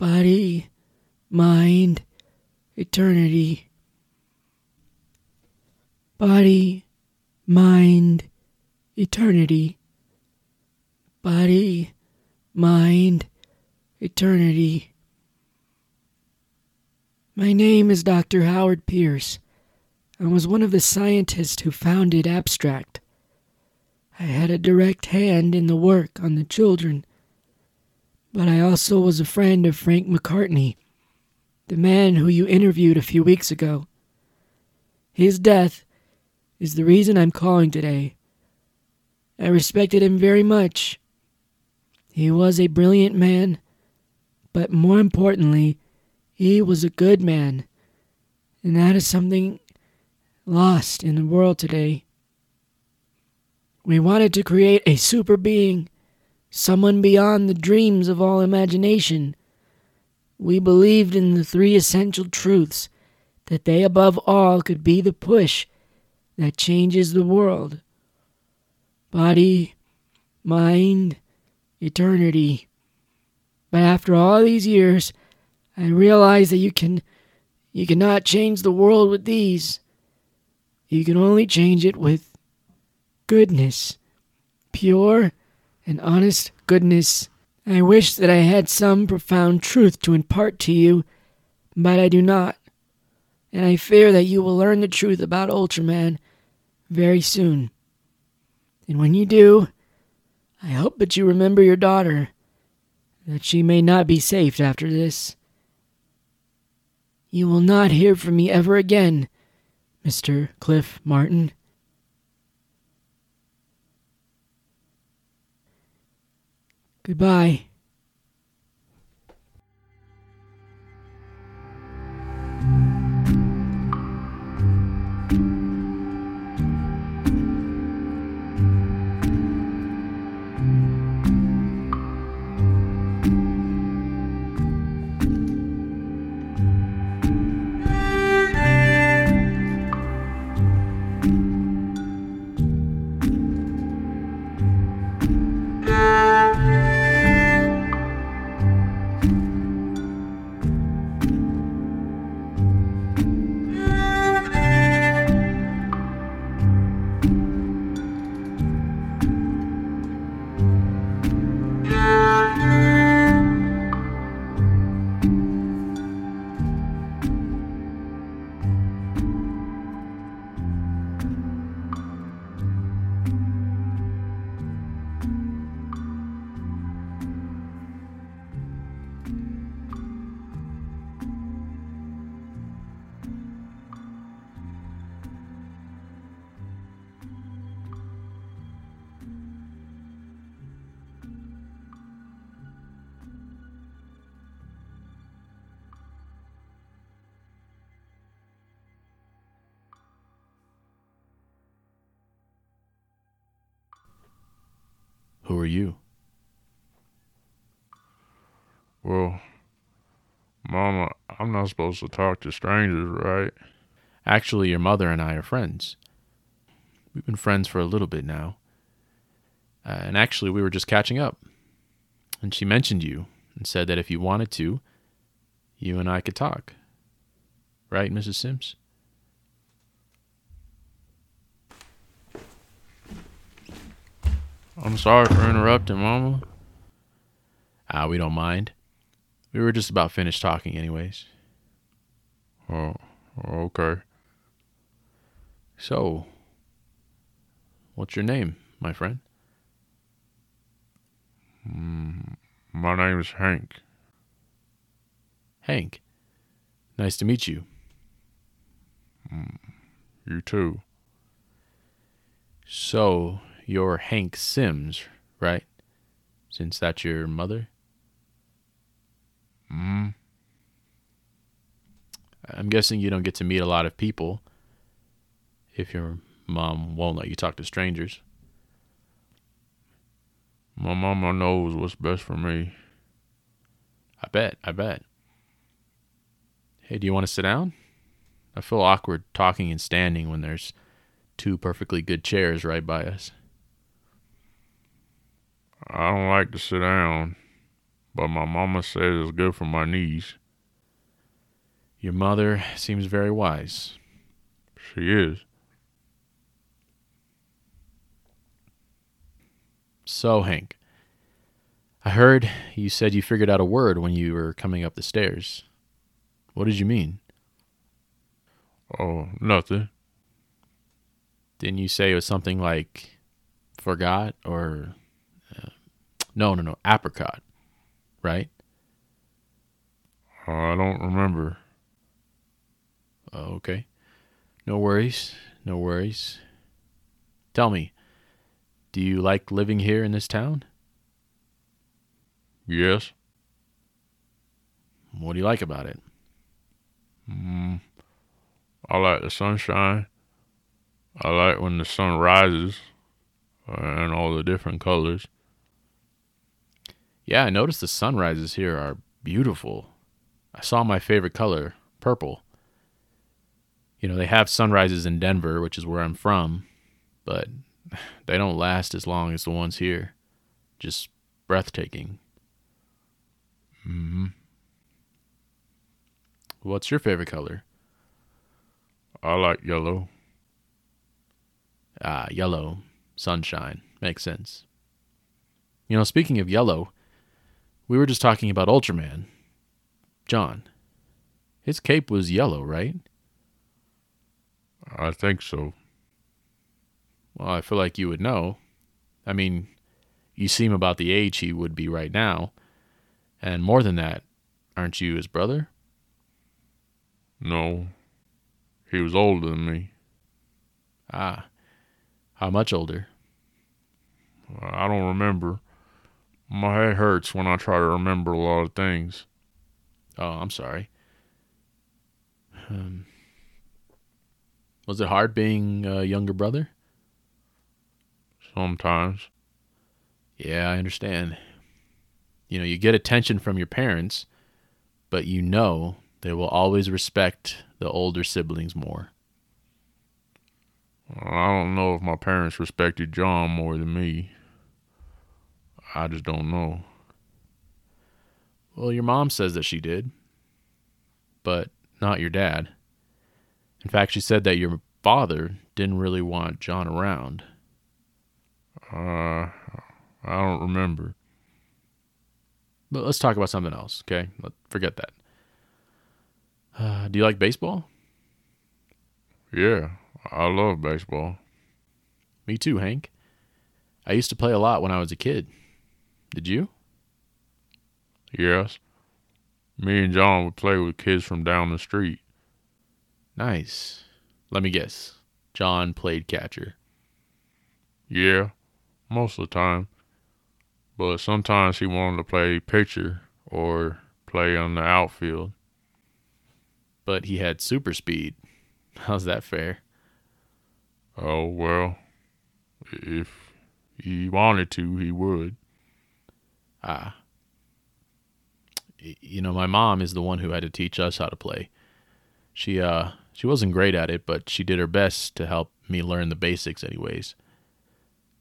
body, mind, eternity. Body, mind, eternity. Body, mind, eternity. My name is Dr. Howard Pierce. I was one of the scientists who founded Abstract. I had a direct hand in the work on the children, but I also was a friend of Frank McCartney, the man who you interviewed a few weeks ago. His death is the reason I'm calling today. I respected him very much. He was a brilliant man, but more importantly, he was a good man, and that is something lost in the world today. We wanted to create a super being, someone beyond the dreams of all imagination. We believed in the three essential truths that they above all could be the push that changes the world body, mind, eternity. But after all these years, I realize that you can you cannot change the world with these. You can only change it with goodness, pure and honest goodness. I wish that I had some profound truth to impart to you, but I do not. And I fear that you will learn the truth about Ultraman very soon. And when you do, I hope that you remember your daughter, that she may not be safe after this. You will not hear from me ever again, Mr. Cliff Martin. Goodbye. You? Well, Mama, I'm not supposed to talk to strangers, right? Actually, your mother and I are friends. We've been friends for a little bit now. Uh, and actually, we were just catching up. And she mentioned you and said that if you wanted to, you and I could talk. Right, Mrs. Sims? I'm sorry for interrupting, Mama. Ah, we don't mind. We were just about finished talking, anyways. Oh, okay. So, what's your name, my friend? Mm, my name is Hank. Hank. Nice to meet you. Mm, you too. So, you're Hank Sims, right? Since that's your mother? Mm, I'm guessing you don't get to meet a lot of people if your mom won't let you talk to strangers. my mama knows what's best for me. I bet, I bet. Hey, do you want to sit down? I feel awkward talking and standing when there's two perfectly good chairs right by us. I don't like to sit down, but my mama says it's good for my knees. Your mother seems very wise. She is. So, Hank, I heard you said you figured out a word when you were coming up the stairs. What did you mean? Oh, nothing. Didn't you say it was something like forgot or. Uh, no, no, no, apricot, right? I don't remember. Oh, okay. No worries. No worries. Tell me, do you like living here in this town? Yes. What do you like about it? Mm, I like the sunshine. I like when the sun rises uh, and all the different colors. Yeah, I noticed the sunrises here are beautiful. I saw my favorite color, purple. You know, they have sunrises in Denver, which is where I'm from, but they don't last as long as the ones here. Just breathtaking. hmm What's your favorite color? I like yellow. Ah, yellow, sunshine. Makes sense. You know, speaking of yellow, we were just talking about Ultraman. John, his cape was yellow, right? I think so. Well, I feel like you would know. I mean, you seem about the age he would be right now. And more than that, aren't you his brother? No. He was older than me. Ah, how much older? I don't remember. My head hurts when I try to remember a lot of things. Oh, I'm sorry. Um, was it hard being a younger brother? Sometimes. Yeah, I understand. You know, you get attention from your parents, but you know they will always respect the older siblings more. I don't know if my parents respected John more than me. I just don't know. Well, your mom says that she did, but not your dad. In fact, she said that your father didn't really want John around. Uh, I don't remember. But let's talk about something else, okay? Let, forget that. Uh, do you like baseball? Yeah, I love baseball. Me too, Hank. I used to play a lot when I was a kid. Did you? Yes. Me and John would play with kids from down the street. Nice. Let me guess. John played catcher. Yeah, most of the time. But sometimes he wanted to play pitcher or play on the outfield. But he had super speed. How's that fair? Oh, well, if he wanted to, he would. Ah. You know, my mom is the one who had to teach us how to play. She uh she wasn't great at it, but she did her best to help me learn the basics anyways.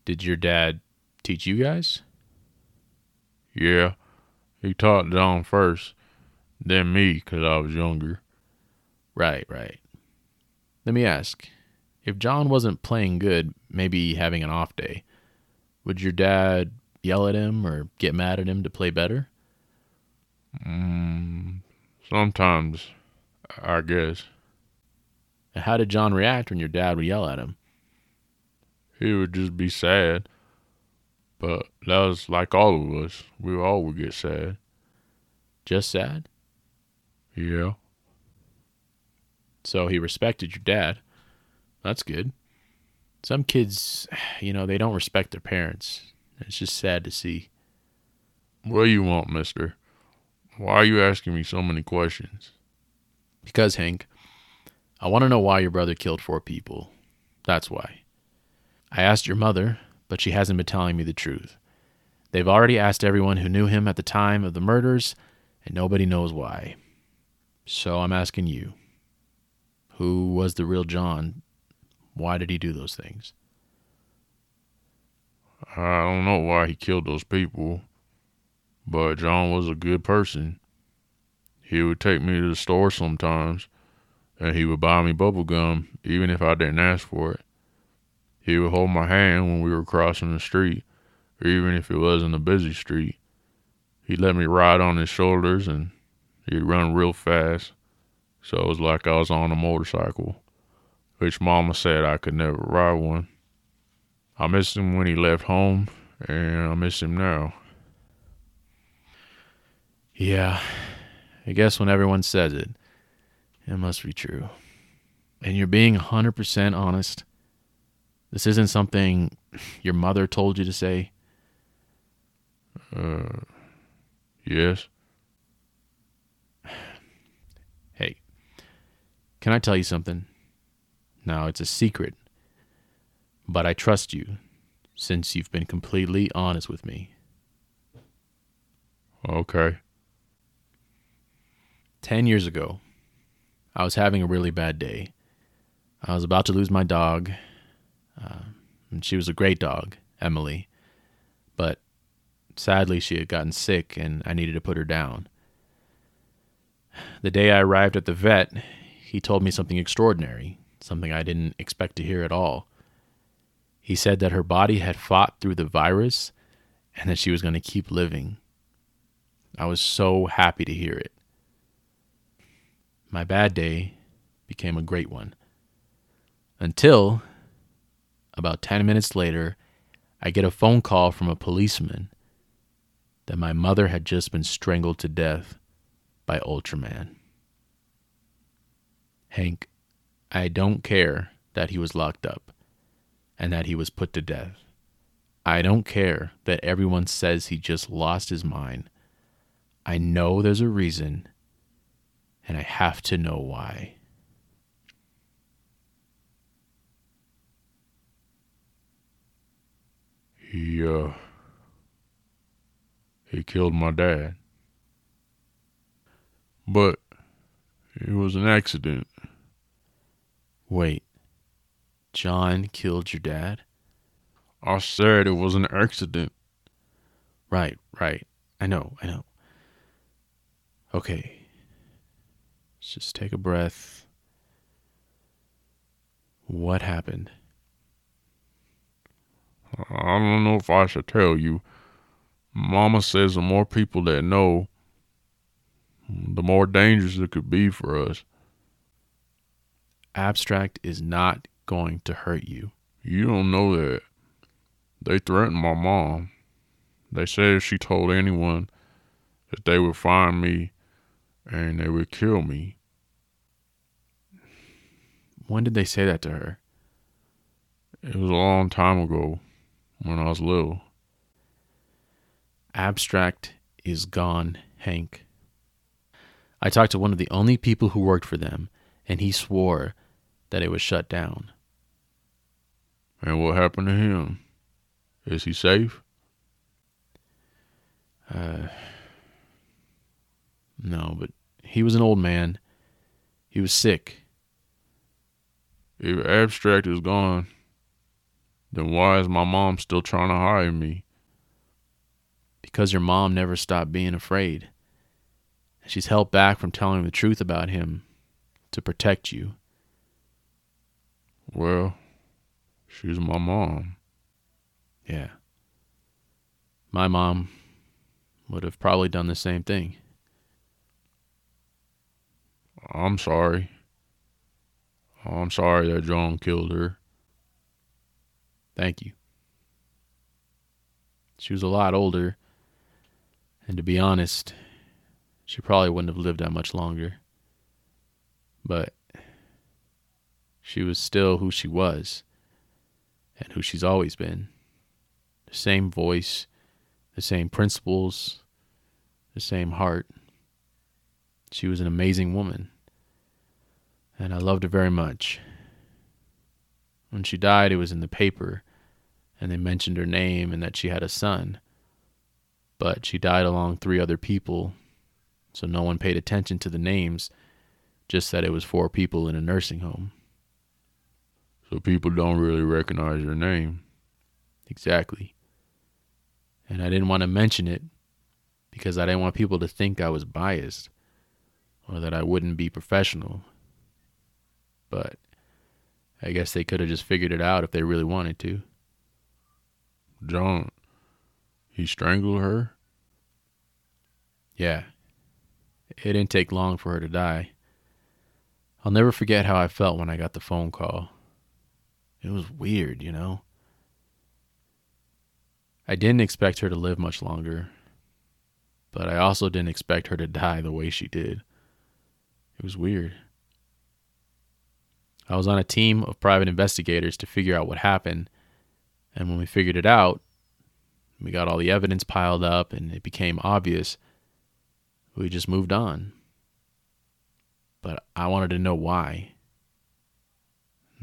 Did your dad teach you guys? Yeah, he taught John first, then me 'cause I was younger. Right, right. Let me ask. If John wasn't playing good, maybe having an off day, would your dad yell at him or get mad at him to play better? Mm, sometimes, I guess. How did John react when your dad would yell at him? He would just be sad. But that was like all of us. We all would get sad. Just sad? Yeah. So he respected your dad. That's good. Some kids, you know, they don't respect their parents. It's just sad to see. What do you want, mister? Why are you asking me so many questions? Because, Hank, I want to know why your brother killed four people. That's why. I asked your mother, but she hasn't been telling me the truth. They've already asked everyone who knew him at the time of the murders, and nobody knows why. So I'm asking you who was the real John? Why did he do those things? I don't know why he killed those people. But John was a good person. He would take me to the store sometimes, and he would buy me bubble gum even if I didn't ask for it. He would hold my hand when we were crossing the street, even if it wasn't a busy street. He'd let me ride on his shoulders and he'd run real fast, so it was like I was on a motorcycle, which Mama said I could never ride one. I missed him when he left home, and I miss him now. Yeah, I guess when everyone says it, it must be true. And you're being 100% honest. This isn't something your mother told you to say. Uh, yes. Hey, can I tell you something? Now, it's a secret, but I trust you since you've been completely honest with me. Okay. 10 years ago, I was having a really bad day. I was about to lose my dog. Uh, and she was a great dog, Emily. But sadly, she had gotten sick and I needed to put her down. The day I arrived at the vet, he told me something extraordinary, something I didn't expect to hear at all. He said that her body had fought through the virus and that she was going to keep living. I was so happy to hear it. My bad day became a great one. Until, about 10 minutes later, I get a phone call from a policeman that my mother had just been strangled to death by Ultraman. Hank, I don't care that he was locked up and that he was put to death. I don't care that everyone says he just lost his mind. I know there's a reason, and I have to know why. He, uh, he killed my dad. But it was an accident. Wait, John killed your dad? I said it was an accident. Right, right. I know, I know. Okay. Let's just take a breath. What happened? I don't know if I should tell you. Mama says the more people that know, the more dangerous it could be for us. Abstract is not going to hurt you. You don't know that. They threatened my mom. They said if she told anyone that they would find me and they would kill me. When did they say that to her? It was a long time ago when I was little. Abstract is gone, Hank. I talked to one of the only people who worked for them, and he swore that it was shut down. And what happened to him? Is he safe? Uh, no, but he was an old man. He was sick. If Abstract is gone, then why is my mom still trying to hire me? Because your mom never stopped being afraid. She's held back from telling the truth about him to protect you. Well, she's my mom. Yeah. My mom would have probably done the same thing. I'm sorry. I'm sorry that John killed her. Thank you. She was a lot older, and to be honest, she probably wouldn't have lived that much longer. But she was still who she was, and who she's always been. The same voice, the same principles, the same heart. She was an amazing woman, and I loved her very much. When she died, it was in the paper, and they mentioned her name and that she had a son. But she died along three other people, so no one paid attention to the names, just that it was four people in a nursing home. So people don't really recognize your name. Exactly. And I didn't want to mention it because I didn't want people to think I was biased or that I wouldn't be professional. But I guess they could have just figured it out if they really wanted to. John, he strangled her? Yeah. It didn't take long for her to die. I'll never forget how I felt when I got the phone call. It was weird, you know? I didn't expect her to live much longer, but I also didn't expect her to die the way she did. It was weird. I was on a team of private investigators to figure out what happened, and when we figured it out, we got all the evidence piled up and it became obvious. We just moved on. But I wanted to know why.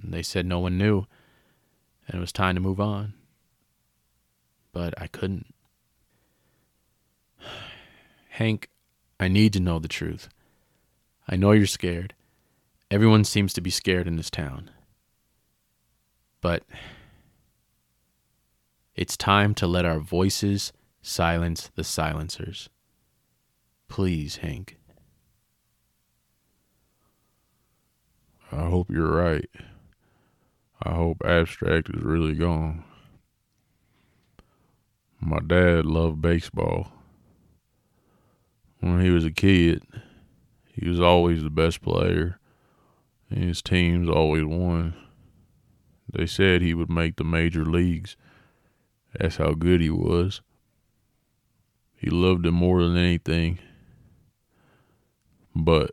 And they said no one knew, and it was time to move on. But I couldn't. Hank, I need to know the truth. I know you're scared. Everyone seems to be scared in this town. But it's time to let our voices silence the silencers. Please, Hank. I hope you're right. I hope Abstract is really gone. My dad loved baseball. When he was a kid, he was always the best player, and his teams always won. They said he would make the major leagues. That's how good he was. He loved it more than anything. But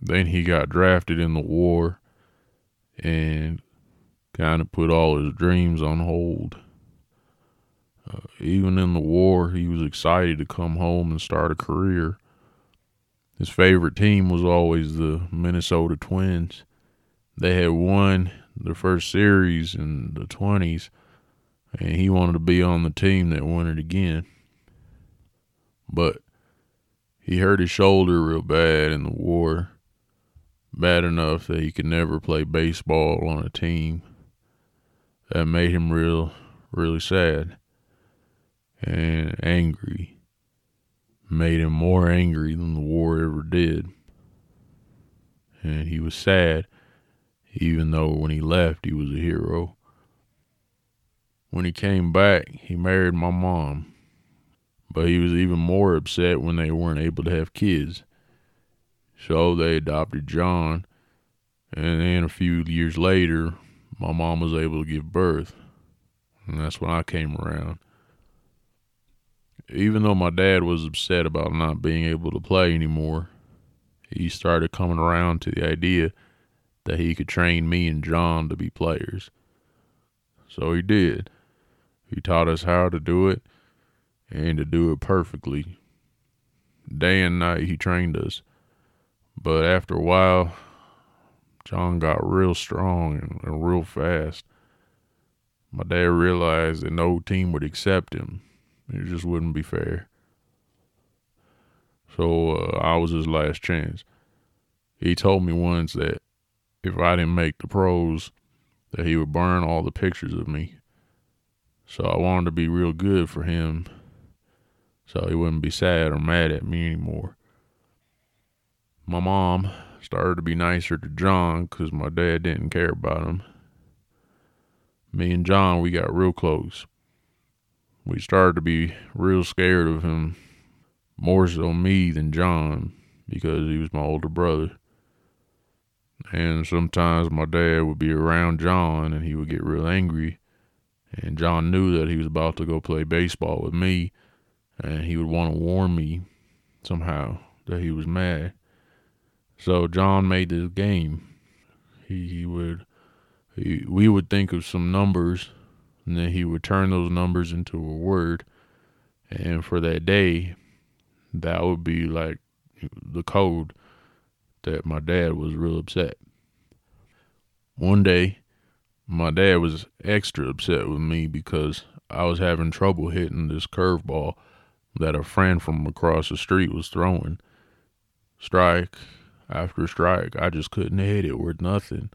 then he got drafted in the war and kind of put all his dreams on hold. Uh, even in the war, he was excited to come home and start a career. His favorite team was always the Minnesota Twins. They had won the first series in the 20s, and he wanted to be on the team that won it again. But he hurt his shoulder real bad in the war, bad enough that he could never play baseball on a team. That made him real, really sad and angry. Made him more angry than the war ever did. And he was sad, even though when he left, he was a hero. When he came back, he married my mom. But he was even more upset when they weren't able to have kids. So they adopted John. And then a few years later, my mom was able to give birth. And that's when I came around. Even though my dad was upset about not being able to play anymore, he started coming around to the idea that he could train me and John to be players. So he did. He taught us how to do it and to do it perfectly. Day and night he trained us. But after a while, John got real strong and, and real fast. My dad realized that no team would accept him. It just wouldn't be fair. So uh, I was his last chance. He told me once that if I didn't make the pros, that he would burn all the pictures of me. So I wanted to be real good for him so he wouldn't be sad or mad at me anymore. My mom started to be nicer to John because my dad didn't care about him. Me and John, we got real close. We started to be real scared of him, more so me than John because he was my older brother. And sometimes my dad would be around John and he would get real angry and John knew that he was about to go play baseball with me, and he would want to warn me somehow that he was mad. So John made this game. He, he would, he, we would think of some numbers, and then he would turn those numbers into a word. And for that day, that would be like the code that my dad was real upset. One day, my dad was extra upset with me because I was having trouble hitting this curveball that a friend from across the street was throwing. Strike after strike, I just couldn't hit it worth nothing.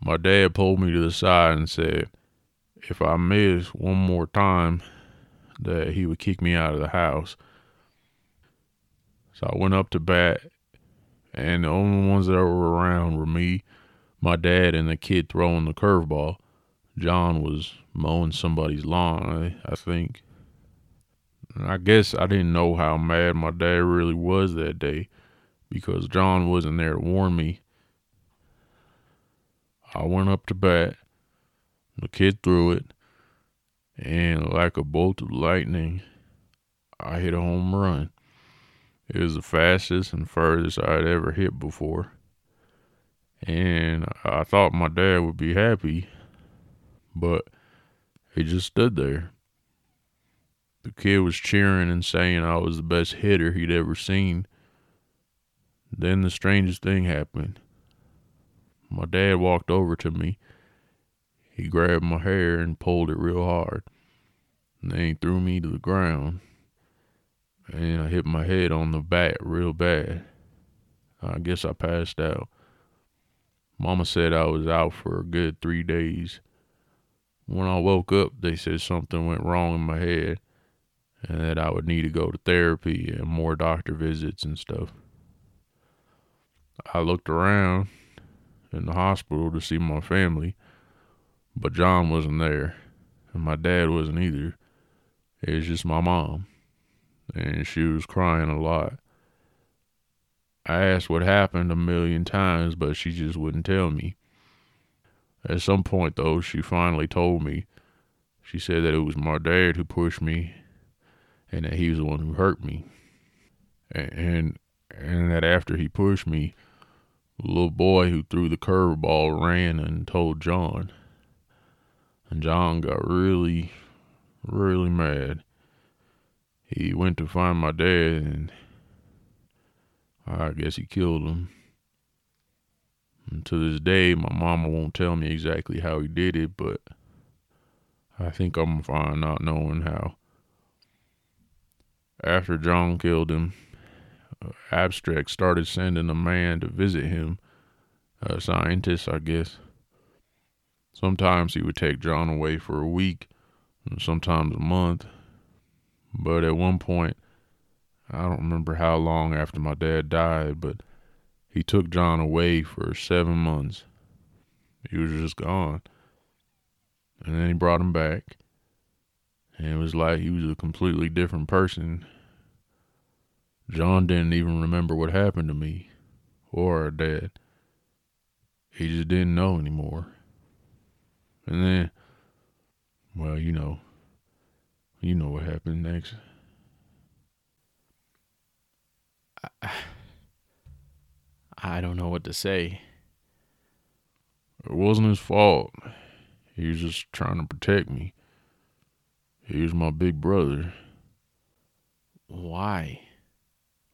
My dad pulled me to the side and said, if I miss one more time, that he would kick me out of the house. So I went up to bat, and the only ones that were around were me, my dad, and the kid throwing the curveball. John was mowing somebody's lawn, I, I think. I guess I didn't know how mad my dad really was that day because John wasn't there to warn me. I went up to bat. The kid threw it, and like a bolt of lightning, I hit a home run. It was the fastest and furthest I'd ever hit before. And I thought my dad would be happy, but he just stood there. The kid was cheering and saying I was the best hitter he'd ever seen. Then the strangest thing happened. My dad walked over to me. He grabbed my hair and pulled it real hard. And then he threw me to the ground. And I hit my head on the bat real bad. I guess I passed out. Mama said I was out for a good three days. When I woke up, they said something went wrong in my head and that I would need to go to therapy and more doctor visits and stuff. I looked around in the hospital to see my family, but John wasn't there, and my dad wasn't either. It was just my mom, and she was crying a lot. I asked what happened a million times, but she just wouldn't tell me. At some point, though, she finally told me. She said that it was my dad who pushed me and that he was the one who hurt me. And and that after he pushed me, the little boy who threw the curveball ran and told John. And John got really, really mad. He went to find my dad and I guess he killed him. And to this day, my mama won't tell me exactly how he did it, but I think I'm fine not knowing how after John killed him, Abstract started sending a man to visit him, a scientist, I guess. Sometimes he would take John away for a week, and sometimes a month. But at one point, I don't remember how long after my dad died, but he took John away for seven months. He was just gone. And then he brought him back. And it was like he was a completely different person. John didn't even remember what happened to me or our dad. He just didn't know anymore. And then, well, you know, you know what happened next. I, I don't know what to say. It wasn't his fault. He was just trying to protect me. He was my big brother. Why?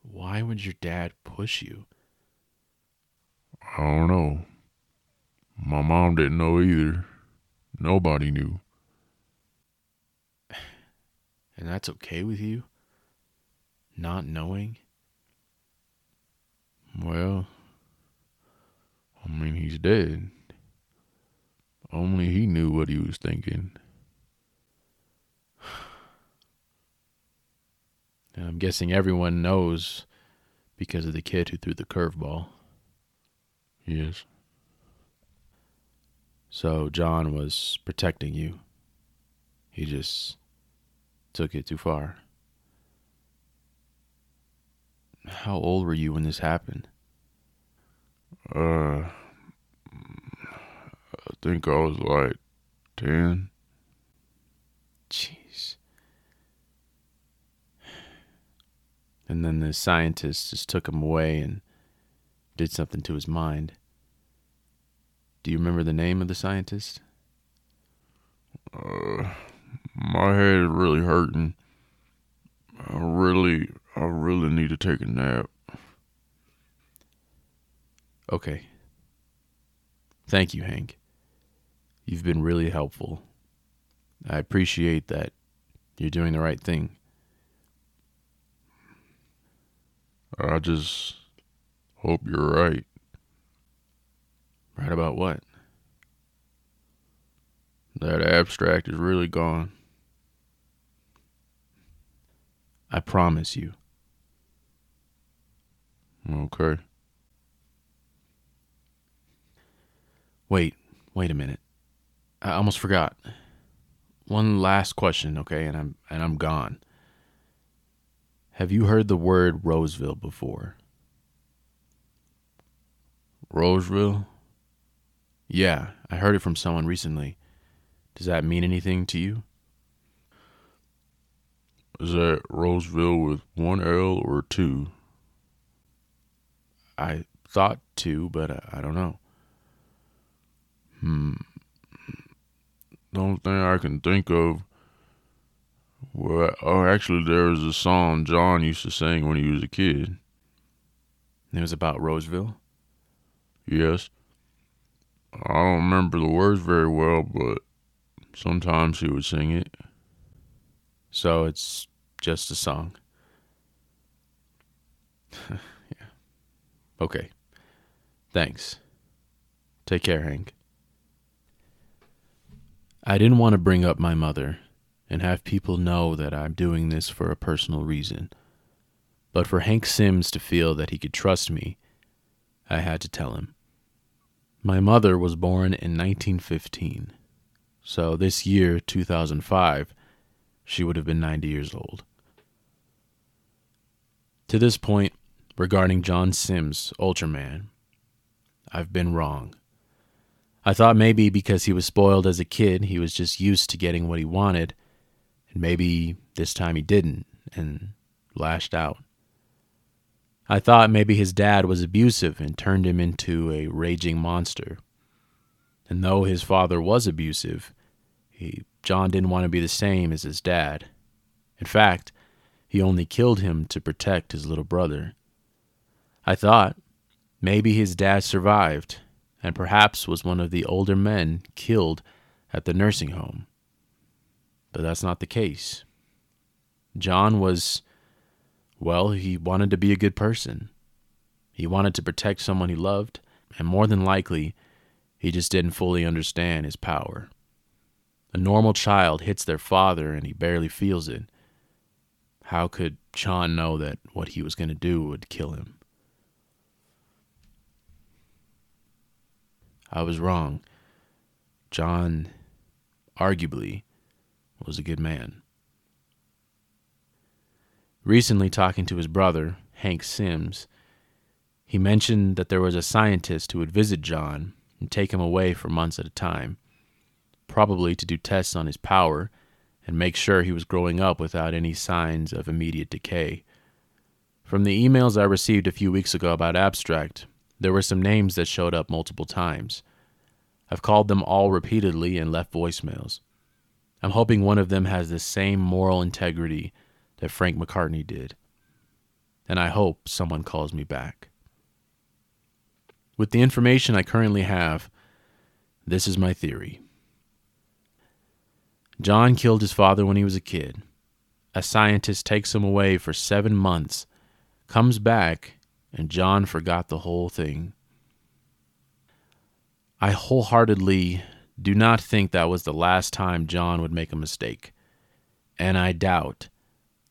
Why would your dad push you? I don't know. My mom didn't know either. Nobody knew. And that's okay with you? Not knowing? Well, I mean, he's dead. Only he knew what he was thinking. And I'm guessing everyone knows because of the kid who threw the curveball. Yes. So John was protecting you. He just took it too far. How old were you when this happened? Uh, I think I was like 10. And then the scientist just took him away and did something to his mind. Do you remember the name of the scientist? Uh, my head is really hurting. I really, I really need to take a nap. Okay. Thank you, Hank. You've been really helpful. I appreciate that you're doing the right thing. I just hope you're right. Right about what? That abstract is really gone. I promise you. Okay. Wait, wait a minute. I almost forgot. One last question, okay, and I'm and I'm gone. Have you heard the word Roseville before? Roseville? Yeah, I heard it from someone recently. Does that mean anything to you? Is that Roseville with one L or two? I thought two, but I, I don't know. Hmm. The only thing I can think of. Well, oh, actually, there was a song John used to sing when he was a kid. It was about Roseville. Yes. I don't remember the words very well, but sometimes he would sing it. So it's just a song. yeah. Okay. Thanks. Take care, Hank. I didn't want to bring up my mother and have people know that I'm doing this for a personal reason. But for Hank Sims to feel that he could trust me, I had to tell him. My mother was born in 1915, so this year, 2005, she would have been 90 years old. To this point, regarding John Sims, Ultraman, I've been wrong. I thought maybe because he was spoiled as a kid, he was just used to getting what he wanted, and maybe this time he didn't and lashed out. I thought maybe his dad was abusive and turned him into a raging monster. And though his father was abusive, he, John didn't want to be the same as his dad. In fact, he only killed him to protect his little brother. I thought maybe his dad survived and perhaps was one of the older men killed at the nursing home. But that's not the case. John was, well, he wanted to be a good person. He wanted to protect someone he loved, and more than likely, he just didn't fully understand his power. A normal child hits their father and he barely feels it. How could John know that what he was going to do would kill him? I was wrong. John, arguably, was a good man. Recently, talking to his brother, Hank Sims, he mentioned that there was a scientist who would visit John and take him away for months at a time, probably to do tests on his power and make sure he was growing up without any signs of immediate decay. From the emails I received a few weeks ago about Abstract, there were some names that showed up multiple times. I've called them all repeatedly and left voicemails. I'm hoping one of them has the same moral integrity that Frank McCartney did. And I hope someone calls me back. With the information I currently have, this is my theory. John killed his father when he was a kid. A scientist takes him away for seven months, comes back, and John forgot the whole thing. I wholeheartedly do not think that was the last time John would make a mistake, and I doubt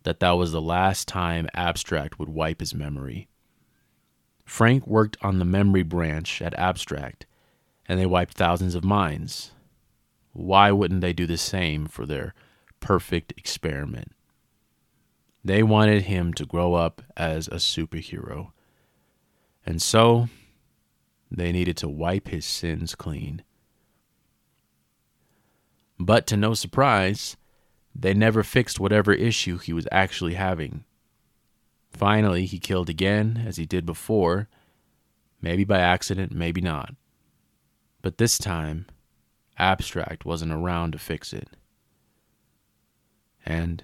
that that was the last time Abstract would wipe his memory. Frank worked on the memory branch at Abstract, and they wiped thousands of minds. Why wouldn't they do the same for their perfect experiment? They wanted him to grow up as a superhero. And so, they needed to wipe his sins clean. But to no surprise, they never fixed whatever issue he was actually having. Finally, he killed again, as he did before, maybe by accident, maybe not. But this time, Abstract wasn't around to fix it. And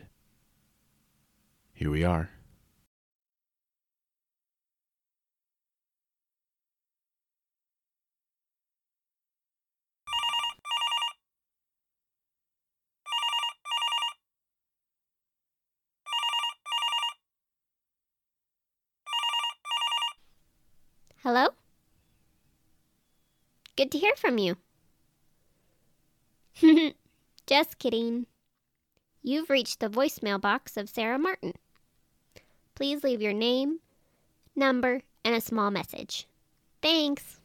here we are. Hello? Good to hear from you. Just kidding. You've reached the voicemail box of Sarah Martin. Please leave your name, number, and a small message. Thanks.